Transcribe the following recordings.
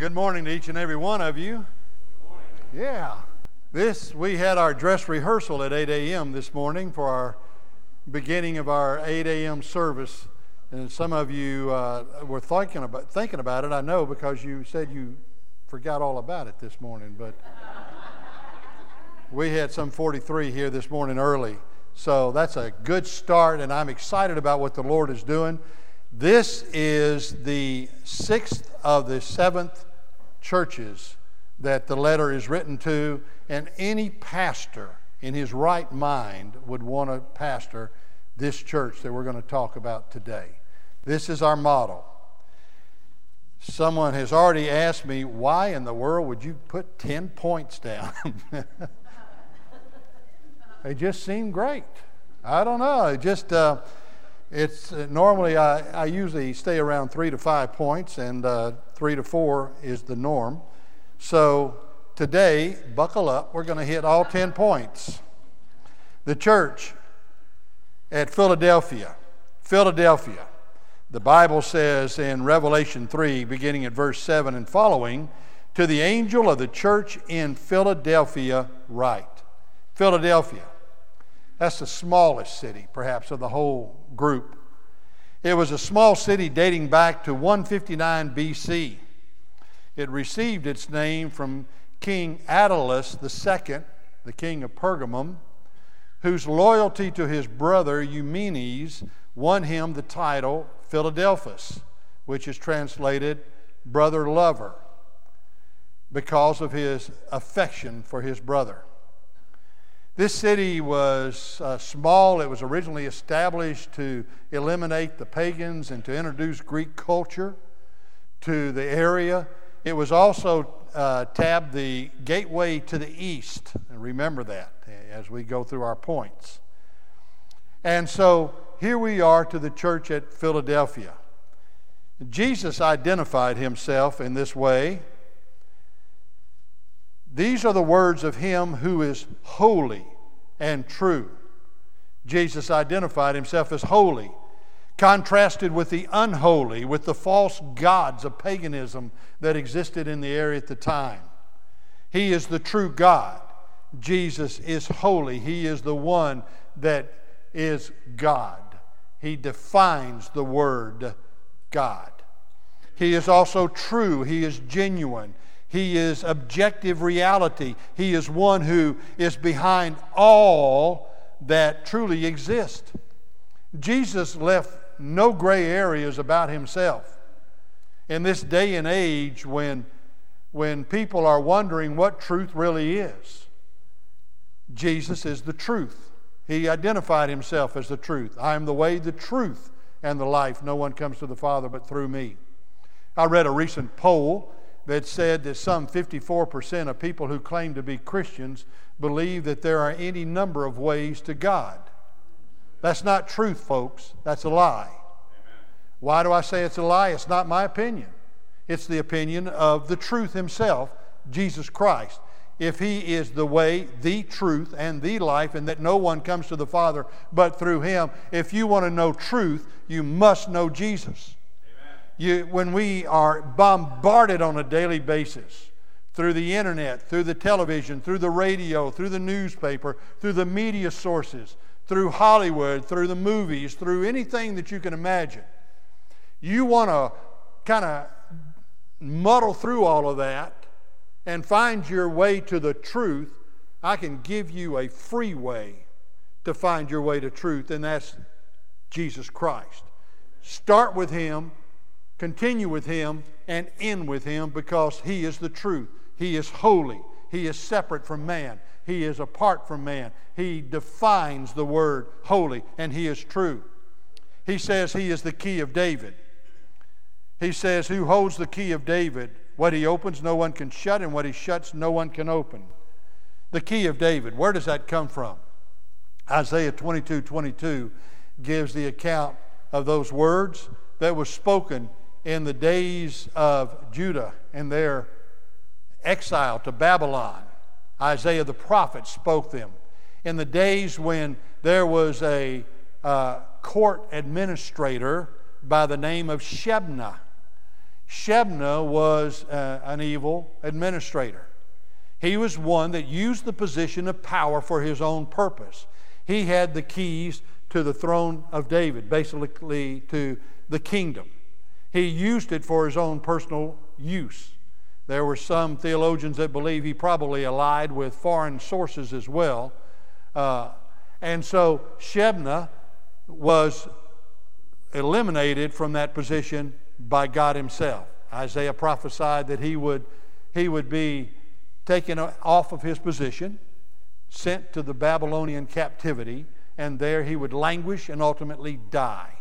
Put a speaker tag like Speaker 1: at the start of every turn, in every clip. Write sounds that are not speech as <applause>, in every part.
Speaker 1: Good morning to each and every one of you. Yeah. This, we had our dress rehearsal at 8 a.m. this morning for our beginning of our 8 a.m. service. And some of you uh, were thinking about, thinking about it, I know, because you said you forgot all about it this morning. But we had some 43 here this morning early. So that's a good start, and I'm excited about what the Lord is doing. This is the sixth of the seventh churches that the letter is written to, and any pastor in his right mind would want to pastor this church that we're going to talk about today. This is our model. Someone has already asked me, why in the world would you put 10 points down? <laughs> they just seem great. I don't know. It just. Uh, it's uh, normally I, I usually stay around three to five points, and uh, three to four is the norm. So today, buckle up. We're going to hit all 10 points. The church at Philadelphia, Philadelphia. The Bible says in Revelation 3, beginning at verse 7 and following, to the angel of the church in Philadelphia, write. Philadelphia. That's the smallest city, perhaps, of the whole group. It was a small city dating back to 159 BC. It received its name from King Attalus II, the king of Pergamum, whose loyalty to his brother Eumenes won him the title Philadelphus, which is translated brother lover, because of his affection for his brother. This city was uh, small. It was originally established to eliminate the pagans and to introduce Greek culture to the area. It was also uh, tabbed the gateway to the east. And remember that as we go through our points. And so here we are to the church at Philadelphia. Jesus identified himself in this way these are the words of him who is holy and true. Jesus identified himself as holy, contrasted with the unholy, with the false gods of paganism that existed in the area at the time. He is the true God. Jesus is holy. He is the one that is God. He defines the word God. He is also true. He is genuine. He is objective reality. He is one who is behind all that truly exists. Jesus left no gray areas about himself. In this day and age when, when people are wondering what truth really is, Jesus is the truth. He identified himself as the truth. I am the way, the truth, and the life. No one comes to the Father but through me. I read a recent poll that said that some 54% of people who claim to be Christians believe that there are any number of ways to God. That's not truth, folks. That's a lie. Amen. Why do I say it's a lie? It's not my opinion. It's the opinion of the truth himself, Jesus Christ. If he is the way, the truth, and the life, and that no one comes to the Father but through him, if you want to know truth, you must know Jesus. You, when we are bombarded on a daily basis through the internet, through the television, through the radio, through the newspaper, through the media sources, through Hollywood, through the movies, through anything that you can imagine, you want to kind of muddle through all of that and find your way to the truth, I can give you a free way to find your way to truth, and that's Jesus Christ. Start with Him continue with Him and end with Him because He is the truth. He is holy. He is separate from man. He is apart from man. He defines the word holy, and He is true. He says He is the key of David. He says, Who holds the key of David? What He opens, no one can shut, and what He shuts, no one can open. The key of David, where does that come from? Isaiah 22 22 gives the account of those words that were spoken in the days of Judah and their exile to Babylon. Isaiah the prophet spoke them. In the days when there was a uh, court administrator by the name of Shebna. Shebna was uh, an evil administrator. He was one that used the position of power for his own purpose. He had the keys to the throne of David, basically to the kingdom. He used it for his own personal use. There were some theologians that believe he probably allied with foreign sources as well. Uh, and so Shebna was eliminated from that position by God Himself. Isaiah prophesied that he would, he would be taken off of his position, sent to the Babylonian captivity, and there he would languish and ultimately die.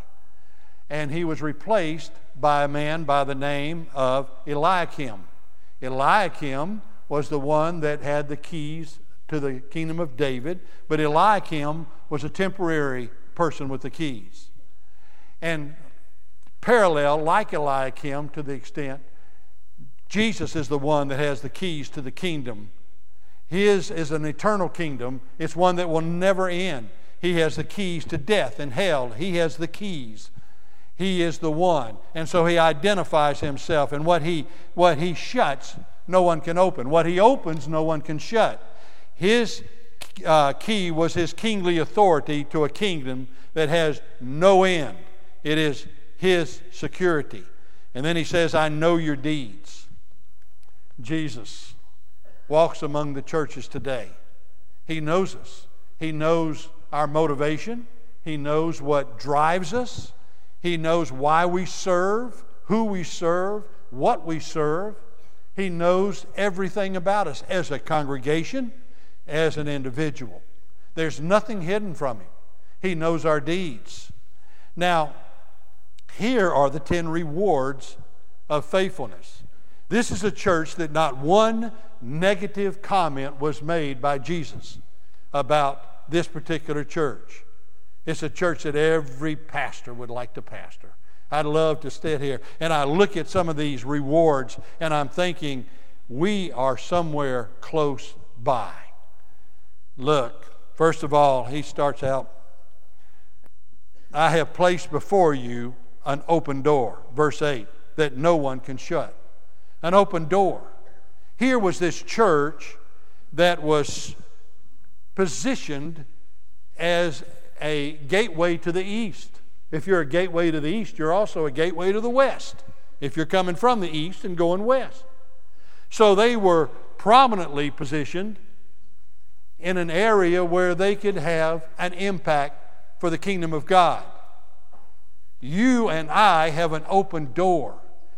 Speaker 1: And he was replaced by a man by the name of Eliakim. Eliakim was the one that had the keys to the kingdom of David, but Eliakim was a temporary person with the keys. And parallel, like Eliakim, to the extent Jesus is the one that has the keys to the kingdom. His is an eternal kingdom, it's one that will never end. He has the keys to death and hell, He has the keys. He is the one. And so he identifies himself. And what he, what he shuts, no one can open. What he opens, no one can shut. His uh, key was his kingly authority to a kingdom that has no end. It is his security. And then he says, I know your deeds. Jesus walks among the churches today. He knows us, he knows our motivation, he knows what drives us. He knows why we serve, who we serve, what we serve. He knows everything about us as a congregation, as an individual. There's nothing hidden from Him. He knows our deeds. Now, here are the 10 rewards of faithfulness. This is a church that not one negative comment was made by Jesus about this particular church. It's a church that every pastor would like to pastor. I'd love to sit here and I look at some of these rewards and I'm thinking, we are somewhere close by. Look, first of all, he starts out, I have placed before you an open door, verse 8, that no one can shut. An open door. Here was this church that was positioned as a gateway to the east. If you're a gateway to the east, you're also a gateway to the west, if you're coming from the east and going west. So they were prominently positioned in an area where they could have an impact for the kingdom of God. You and I have an open door.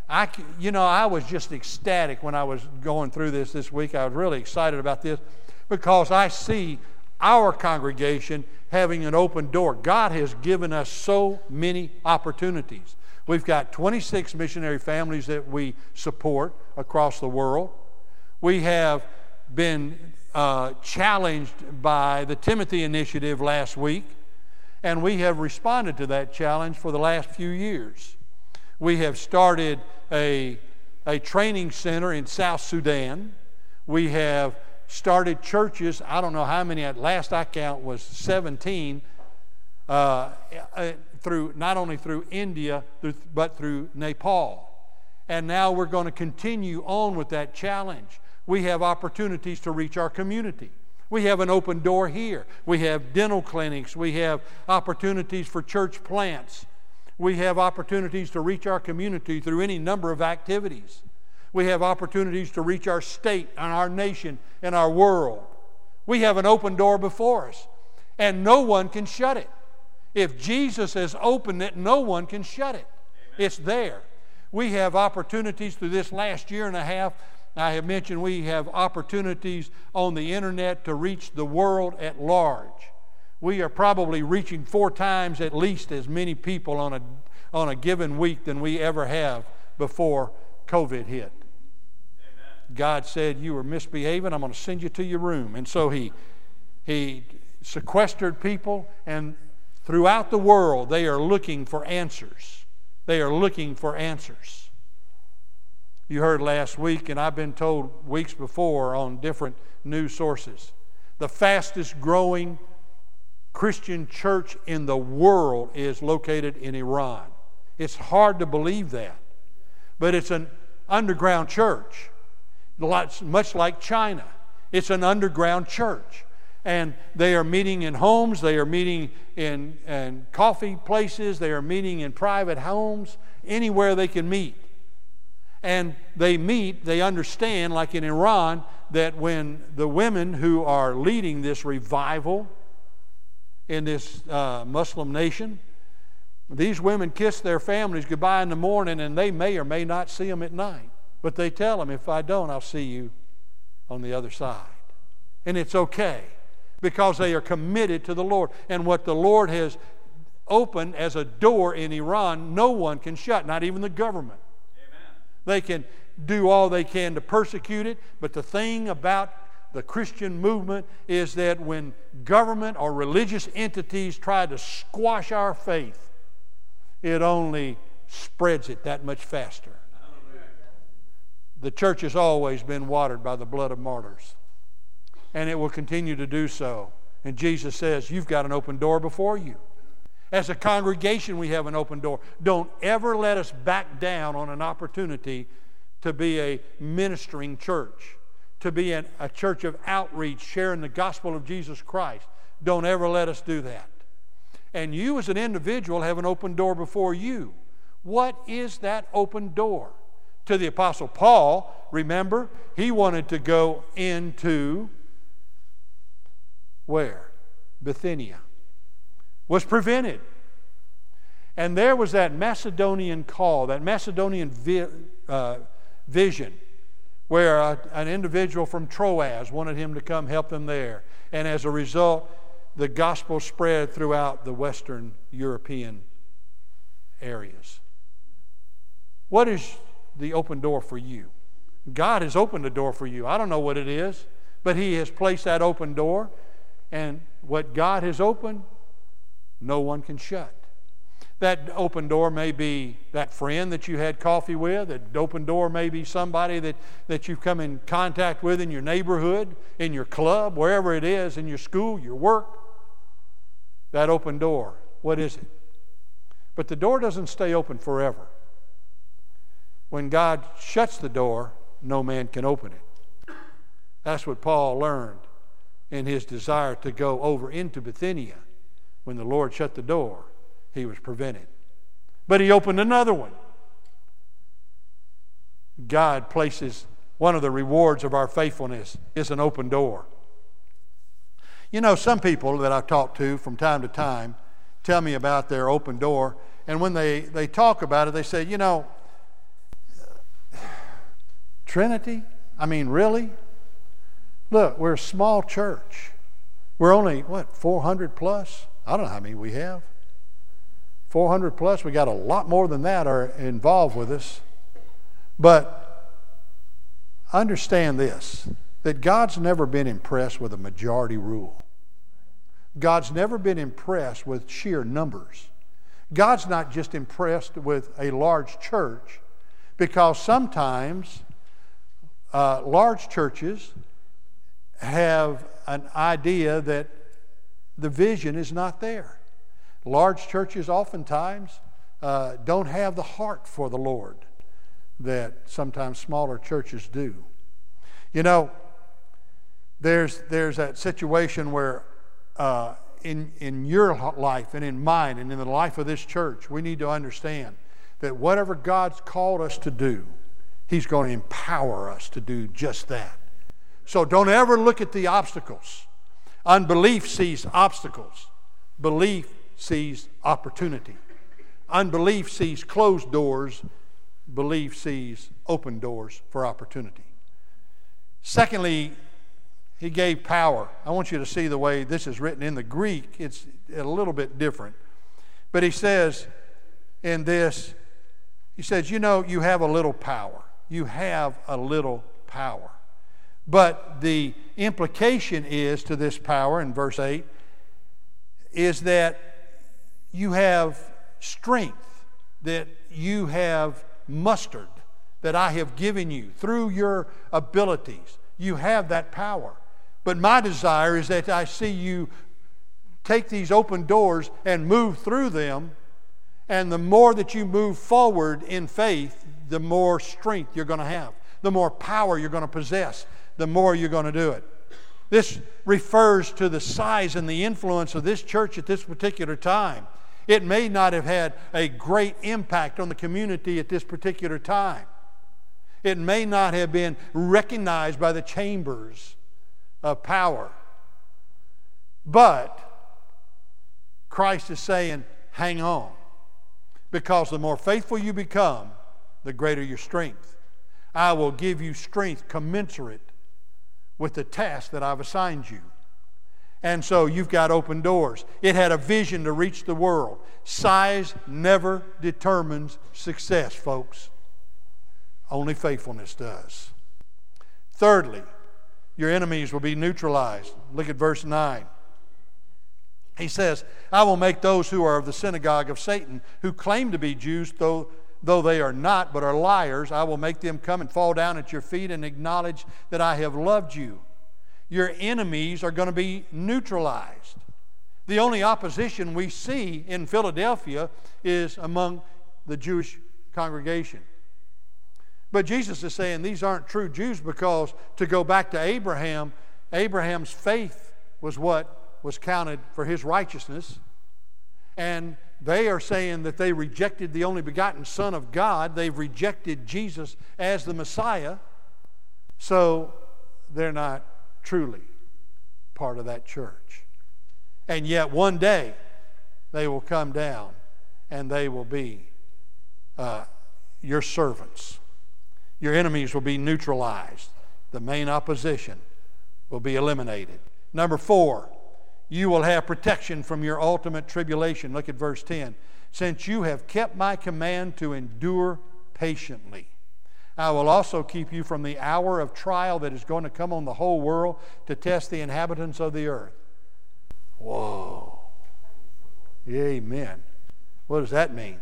Speaker 1: I, you know, I was just ecstatic when I was going through this this week. I was really excited about this because I see our congregation having an open door. God has given us so many opportunities. We've got 26 missionary families that we support across the world. We have been uh, challenged by the Timothy Initiative last week, and we have responded to that challenge for the last few years. We have started a, a training center in South Sudan. We have started churches. I don't know how many, at last I count was 17, uh, uh, through, not only through India, but through Nepal. And now we're going to continue on with that challenge. We have opportunities to reach our community. We have an open door here. We have dental clinics. We have opportunities for church plants. We have opportunities to reach our community through any number of activities. We have opportunities to reach our state and our nation and our world. We have an open door before us, and no one can shut it. If Jesus has opened it, no one can shut it. Amen. It's there. We have opportunities through this last year and a half. I have mentioned we have opportunities on the internet to reach the world at large. We are probably reaching four times at least as many people on a, on a given week than we ever have before COVID hit. God said, You were misbehaving, I'm going to send you to your room. And so he, he sequestered people, and throughout the world, they are looking for answers. They are looking for answers. You heard last week, and I've been told weeks before on different news sources the fastest growing Christian church in the world is located in Iran. It's hard to believe that. but it's an underground church, much like China. It's an underground church. And they are meeting in homes, they are meeting in, in coffee places, they are meeting in private homes, anywhere they can meet. And they meet, they understand, like in Iran, that when the women who are leading this revival in this uh, Muslim nation, these women kiss their families goodbye in the morning and they may or may not see them at night. But they tell them, if I don't, I'll see you on the other side. And it's okay because they are committed to the Lord. And what the Lord has opened as a door in Iran, no one can shut, not even the government. Amen. They can do all they can to persecute it, but the thing about the Christian movement is that when government or religious entities try to squash our faith, it only spreads it that much faster. The church has always been watered by the blood of martyrs, and it will continue to do so. And Jesus says, You've got an open door before you. As a congregation, we have an open door. Don't ever let us back down on an opportunity to be a ministering church, to be an, a church of outreach, sharing the gospel of Jesus Christ. Don't ever let us do that. And you, as an individual, have an open door before you. What is that open door? To the Apostle Paul, remember, he wanted to go into where? Bithynia. Was prevented. And there was that Macedonian call, that Macedonian vi- uh, vision, where a, an individual from Troas wanted him to come help them there. And as a result, the gospel spread throughout the Western European areas. What is the open door for you? God has opened a door for you. I don't know what it is, but He has placed that open door. And what God has opened, no one can shut. That open door may be that friend that you had coffee with. That open door may be somebody that, that you've come in contact with in your neighborhood, in your club, wherever it is, in your school, your work. That open door, what is it? But the door doesn't stay open forever. When God shuts the door, no man can open it. That's what Paul learned in his desire to go over into Bithynia. When the Lord shut the door, he was prevented. But he opened another one. God places one of the rewards of our faithfulness is an open door. You know, some people that I've talked to from time to time tell me about their open door, and when they, they talk about it, they say, you know, Trinity? I mean, really? Look, we're a small church. We're only, what, 400 plus? I don't know how many we have. 400 plus, we got a lot more than that are involved with us. But understand this that God's never been impressed with a majority rule. God's never been impressed with sheer numbers. God's not just impressed with a large church because sometimes uh, large churches have an idea that the vision is not there. Large churches oftentimes uh, don't have the heart for the Lord that sometimes smaller churches do. You know, there's, there's that situation where uh, in, in your life and in mine and in the life of this church, we need to understand that whatever God's called us to do, He's going to empower us to do just that. So don't ever look at the obstacles. Unbelief sees obstacles, belief sees opportunity. Unbelief sees closed doors, belief sees open doors for opportunity. Secondly, he gave power. I want you to see the way this is written in the Greek. It's a little bit different. But he says in this, he says, You know, you have a little power. You have a little power. But the implication is to this power in verse 8 is that you have strength that you have mustered, that I have given you through your abilities. You have that power. But my desire is that I see you take these open doors and move through them. And the more that you move forward in faith, the more strength you're going to have, the more power you're going to possess, the more you're going to do it. This refers to the size and the influence of this church at this particular time. It may not have had a great impact on the community at this particular time. It may not have been recognized by the chambers of power. But Christ is saying, hang on. Because the more faithful you become, the greater your strength. I will give you strength commensurate with the task that I've assigned you. And so you've got open doors. It had a vision to reach the world. Size never determines success, folks. Only faithfulness does. Thirdly, your enemies will be neutralized. Look at verse 9. He says, I will make those who are of the synagogue of Satan, who claim to be Jews, though, though they are not, but are liars, I will make them come and fall down at your feet and acknowledge that I have loved you. Your enemies are going to be neutralized. The only opposition we see in Philadelphia is among the Jewish congregation. But Jesus is saying these aren't true Jews because to go back to Abraham, Abraham's faith was what was counted for his righteousness. And they are saying that they rejected the only begotten Son of God. They've rejected Jesus as the Messiah. So they're not truly part of that church. And yet one day they will come down and they will be uh, your servants. Your enemies will be neutralized. The main opposition will be eliminated. Number four, you will have protection from your ultimate tribulation. Look at verse 10. Since you have kept my command to endure patiently, I will also keep you from the hour of trial that is going to come on the whole world to test the inhabitants of the earth. Whoa. Amen. What does that mean?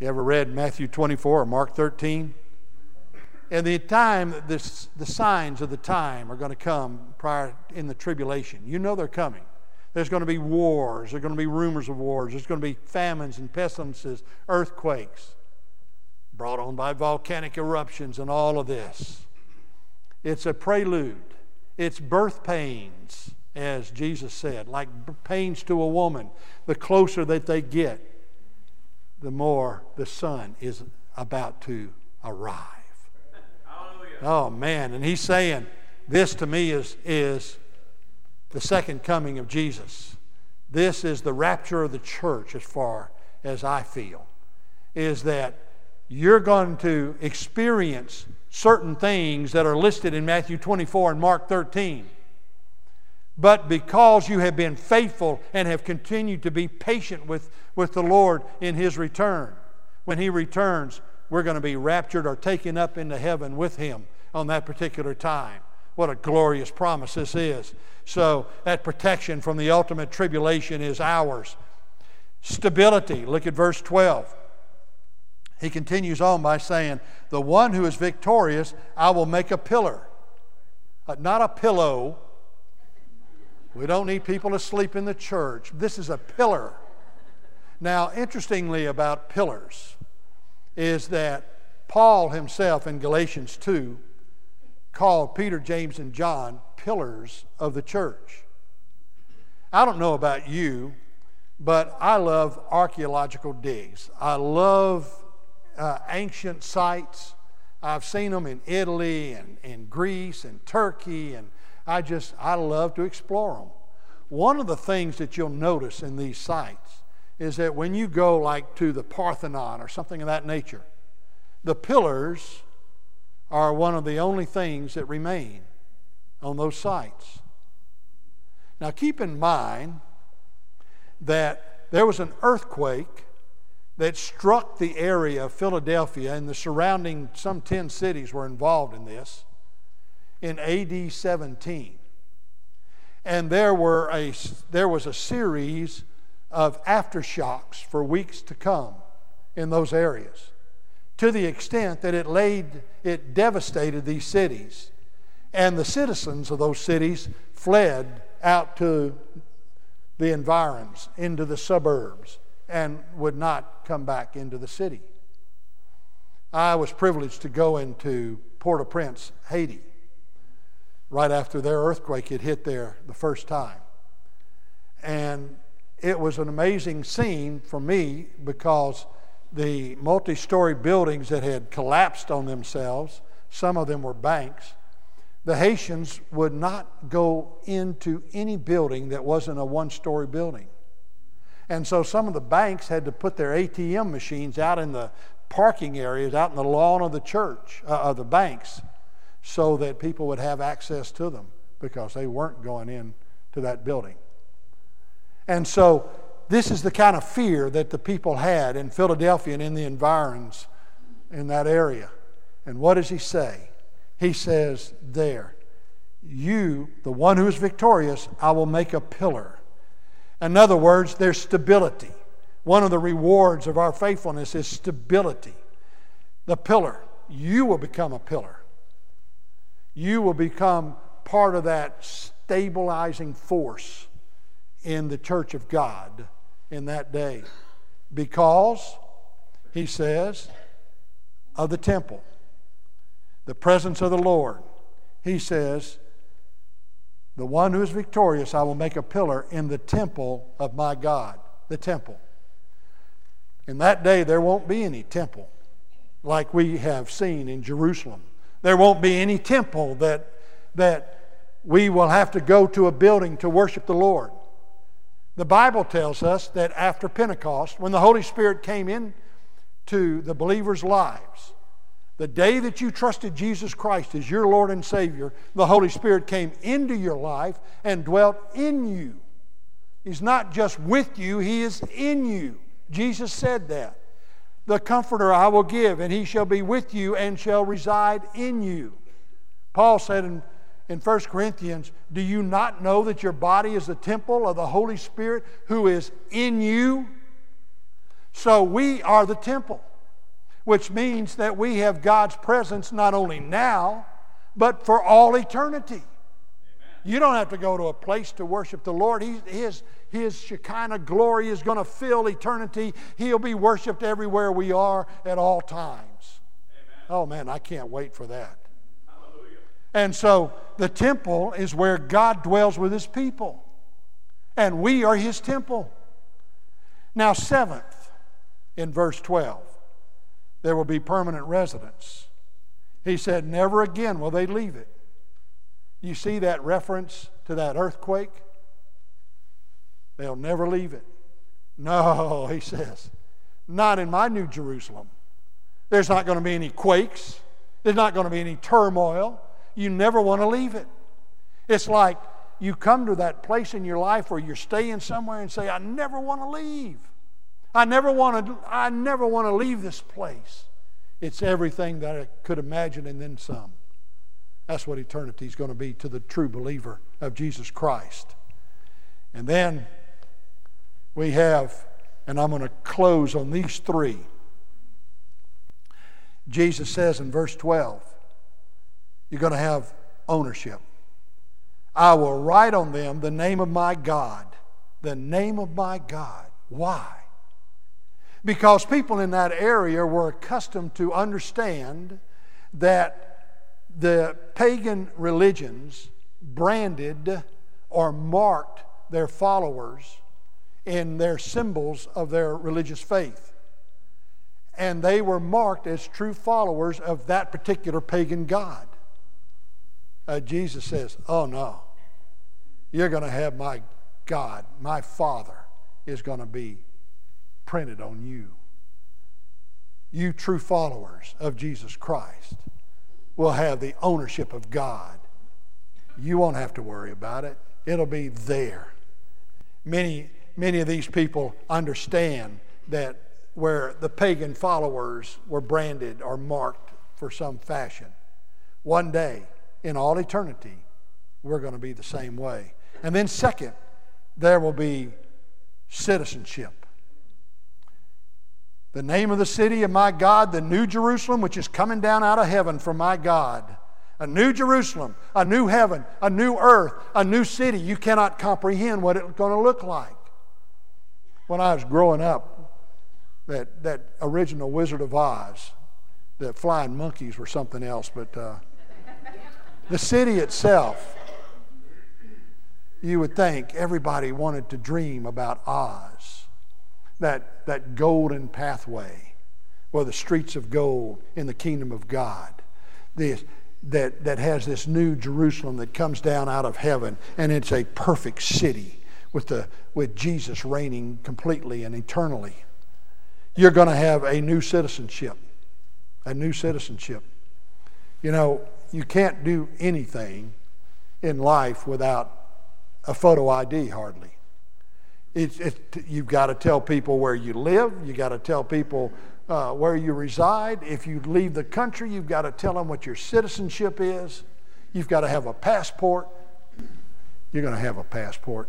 Speaker 1: You ever read Matthew 24 or Mark 13? And the time, this, the signs of the time are going to come prior in the tribulation. You know they're coming. There's going to be wars. There's going to be rumors of wars. There's going to be famines and pestilences, earthquakes brought on by volcanic eruptions and all of this. It's a prelude. It's birth pains, as Jesus said, like pains to a woman. The closer that they get, the more the Son is about to arrive. <laughs> Hallelujah. Oh, man. And he's saying, this to me is, is the second coming of Jesus. This is the rapture of the church, as far as I feel, is that you're going to experience certain things that are listed in Matthew 24 and Mark 13. But because you have been faithful and have continued to be patient with, with the Lord in His return, when He returns, we're going to be raptured or taken up into heaven with Him on that particular time. What a glorious promise this is. So, that protection from the ultimate tribulation is ours. Stability, look at verse 12. He continues on by saying, The one who is victorious, I will make a pillar. Uh, not a pillow. We don't need people to sleep in the church. This is a pillar. Now, interestingly about pillars is that Paul himself in Galatians 2 called Peter, James, and John pillars of the church. I don't know about you, but I love archaeological digs. I love uh, ancient sites. I've seen them in Italy and in Greece and Turkey, and I just, I love to explore them. One of the things that you'll notice in these sites is that when you go like to the Parthenon or something of that nature, the pillars are one of the only things that remain on those sites. Now, keep in mind that there was an earthquake that struck the area of Philadelphia and the surrounding, some 10 cities were involved in this, in AD 17. And there, were a, there was a series of aftershocks for weeks to come in those areas to the extent that it laid, it devastated these cities. And the citizens of those cities fled out to the environs, into the suburbs, and would not come back into the city. I was privileged to go into Port au Prince, Haiti, right after their earthquake had hit there the first time. And it was an amazing scene for me because the multi story buildings that had collapsed on themselves, some of them were banks, the Haitians would not go into any building that wasn't a one story building. And so some of the banks had to put their ATM machines out in the parking areas, out in the lawn of the church, uh, of the banks, so that people would have access to them because they weren't going in to that building. And so this is the kind of fear that the people had in Philadelphia and in the environs in that area. And what does he say? He says, There, you, the one who is victorious, I will make a pillar. In other words, there's stability. One of the rewards of our faithfulness is stability. The pillar. You will become a pillar. You will become part of that stabilizing force in the church of God in that day. Because, he says, of the temple the presence of the Lord. He says, The one who is victorious, I will make a pillar in the temple of my God. The temple. In that day, there won't be any temple like we have seen in Jerusalem. There won't be any temple that, that we will have to go to a building to worship the Lord. The Bible tells us that after Pentecost, when the Holy Spirit came in to the believers' lives, the day that you trusted Jesus Christ as your Lord and Savior, the Holy Spirit came into your life and dwelt in you. He's not just with you, He is in you. Jesus said that. The Comforter I will give, and He shall be with you and shall reside in you. Paul said in, in 1 Corinthians, Do you not know that your body is the temple of the Holy Spirit who is in you? So we are the temple which means that we have God's presence not only now, but for all eternity. Amen. You don't have to go to a place to worship the Lord. He, his, his Shekinah glory is going to fill eternity. He'll be worshiped everywhere we are at all times. Amen. Oh man, I can't wait for that. Hallelujah. And so the temple is where God dwells with his people, and we are his temple. Now, seventh, in verse 12 there will be permanent residence. He said, Never again will they leave it. You see that reference to that earthquake? They'll never leave it. No, <laughs> he says, not in my New Jerusalem. There's not going to be any quakes, there's not going to be any turmoil. You never want to leave it. It's like you come to that place in your life where you're staying somewhere and say, I never want to leave. I never want to, I never want to leave this place. It's everything that I could imagine and then some. That's what eternity is going to be to the true believer of Jesus Christ. And then we have, and I'm going to close on these three. Jesus says in verse 12, you're going to have ownership. I will write on them the name of my God. The name of my God. Why? because people in that area were accustomed to understand that the pagan religions branded or marked their followers in their symbols of their religious faith. And they were marked as true followers of that particular pagan god. Uh, Jesus says, Oh no, you're going to have my God, my Father, is going to be printed on you. You, true followers of Jesus Christ, will have the ownership of God. You won't have to worry about it, it'll be there. Many, many of these people understand that where the pagan followers were branded or marked for some fashion. One day, in all eternity, we're going to be the same way. And then, second, there will be citizenship. The name of the city of my God, the New Jerusalem, which is coming down out of heaven from my God. A new Jerusalem, a new heaven, a new earth, a new city. You cannot comprehend what it's going to look like. When I was growing up, that, that original Wizard of Oz, the flying monkeys were something else, but uh, the city itself, you would think everybody wanted to dream about Oz, that, that golden pathway, or the streets of gold in the kingdom of God. This, that, that has this new Jerusalem that comes down out of heaven, and it's a perfect city with, the, with Jesus reigning completely and eternally. You're going to have a new citizenship. A new citizenship. You know, you can't do anything in life without a photo ID, hardly. It's, it's, you've got to tell people where you live. You've got to tell people uh, where you reside. If you leave the country, you've got to tell them what your citizenship is. You've got to have a passport. You're going to have a passport.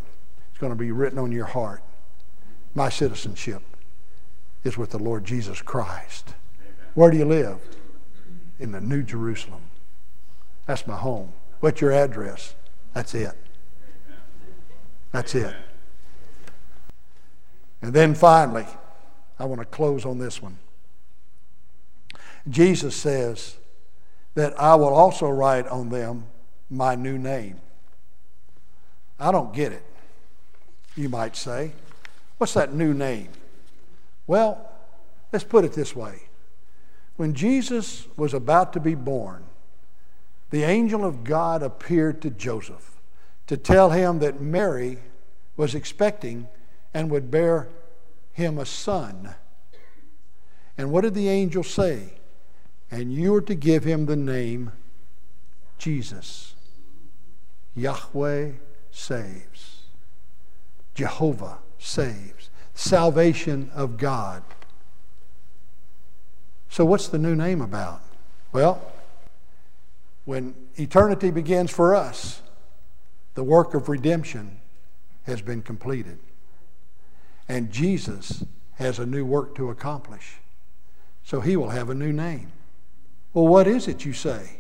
Speaker 1: It's going to be written on your heart. My citizenship is with the Lord Jesus Christ. Where do you live? In the New Jerusalem. That's my home. What's your address? That's it. That's it. And then finally, I want to close on this one. Jesus says that I will also write on them my new name. I don't get it, you might say. What's that new name? Well, let's put it this way. When Jesus was about to be born, the angel of God appeared to Joseph to tell him that Mary was expecting and would bear him a son. And what did the angel say? And you are to give him the name Jesus. Yahweh saves. Jehovah saves. Salvation of God. So, what's the new name about? Well, when eternity begins for us, the work of redemption has been completed. And Jesus has a new work to accomplish. So he will have a new name. Well, what is it, you say?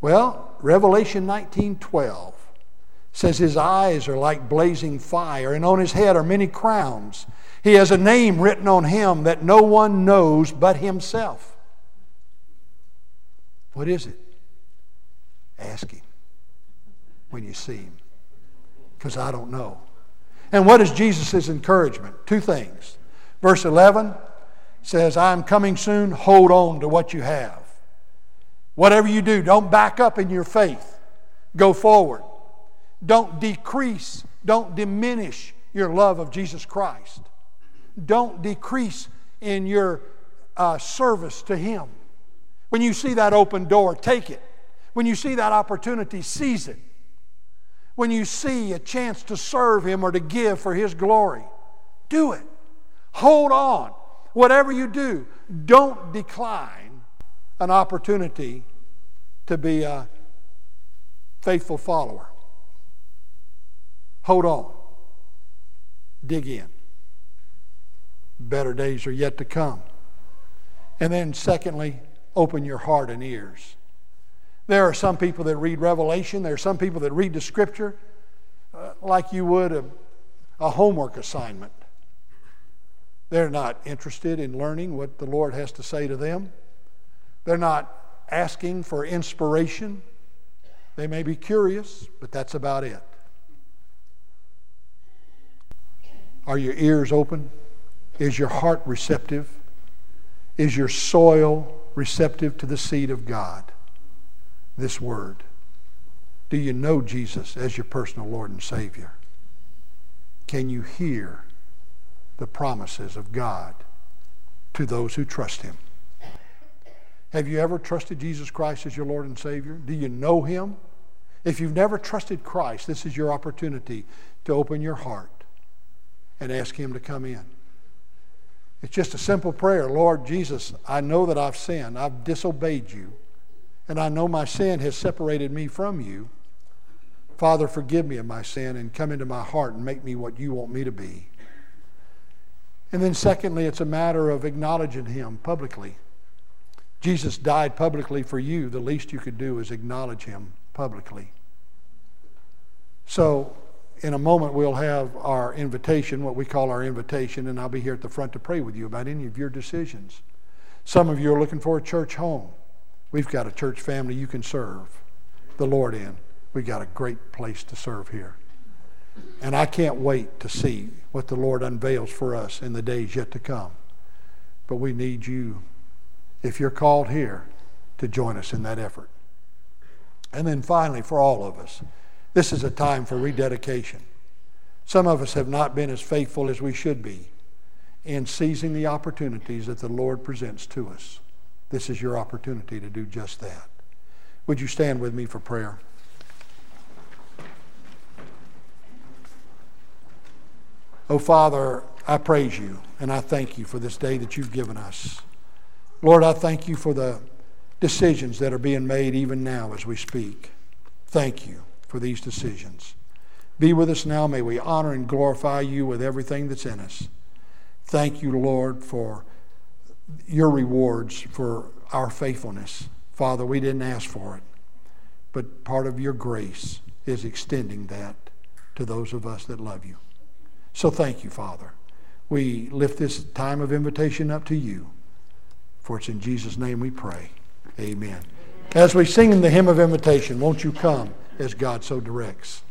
Speaker 1: Well, Revelation 19:12 says his eyes are like blazing fire, and on his head are many crowns. He has a name written on him that no one knows but himself. What is it? Ask him when you see him, because I don't know. And what is Jesus' encouragement? Two things. Verse 11 says, I'm coming soon, hold on to what you have. Whatever you do, don't back up in your faith. Go forward. Don't decrease, don't diminish your love of Jesus Christ. Don't decrease in your uh, service to Him. When you see that open door, take it. When you see that opportunity, seize it. When you see a chance to serve Him or to give for His glory, do it. Hold on. Whatever you do, don't decline an opportunity to be a faithful follower. Hold on. Dig in. Better days are yet to come. And then, secondly, open your heart and ears. There are some people that read Revelation, there are some people that read the Scripture uh, like you would a, a homework assignment. They're not interested in learning what the Lord has to say to them. They're not asking for inspiration. They may be curious, but that's about it. Are your ears open? Is your heart receptive? Is your soil receptive to the seed of God? This word. Do you know Jesus as your personal Lord and Savior? Can you hear the promises of God to those who trust Him. Have you ever trusted Jesus Christ as your Lord and Savior? Do you know Him? If you've never trusted Christ, this is your opportunity to open your heart and ask Him to come in. It's just a simple prayer Lord Jesus, I know that I've sinned, I've disobeyed you, and I know my sin has separated me from you. Father, forgive me of my sin and come into my heart and make me what you want me to be. And then, secondly, it's a matter of acknowledging Him publicly. Jesus died publicly for you. The least you could do is acknowledge Him publicly. So, in a moment, we'll have our invitation, what we call our invitation, and I'll be here at the front to pray with you about any of your decisions. Some of you are looking for a church home. We've got a church family you can serve the Lord in. We've got a great place to serve here. And I can't wait to see what the Lord unveils for us in the days yet to come. But we need you, if you're called here, to join us in that effort. And then finally, for all of us, this is a time for rededication. Some of us have not been as faithful as we should be in seizing the opportunities that the Lord presents to us. This is your opportunity to do just that. Would you stand with me for prayer? Oh, Father, I praise you and I thank you for this day that you've given us. Lord, I thank you for the decisions that are being made even now as we speak. Thank you for these decisions. Be with us now. May we honor and glorify you with everything that's in us. Thank you, Lord, for your rewards for our faithfulness. Father, we didn't ask for it, but part of your grace is extending that to those of us that love you. So thank you, Father. We lift this time of invitation up to you, for it's in Jesus' name we pray. Amen. As we sing in the hymn of invitation, won't you come as God so directs?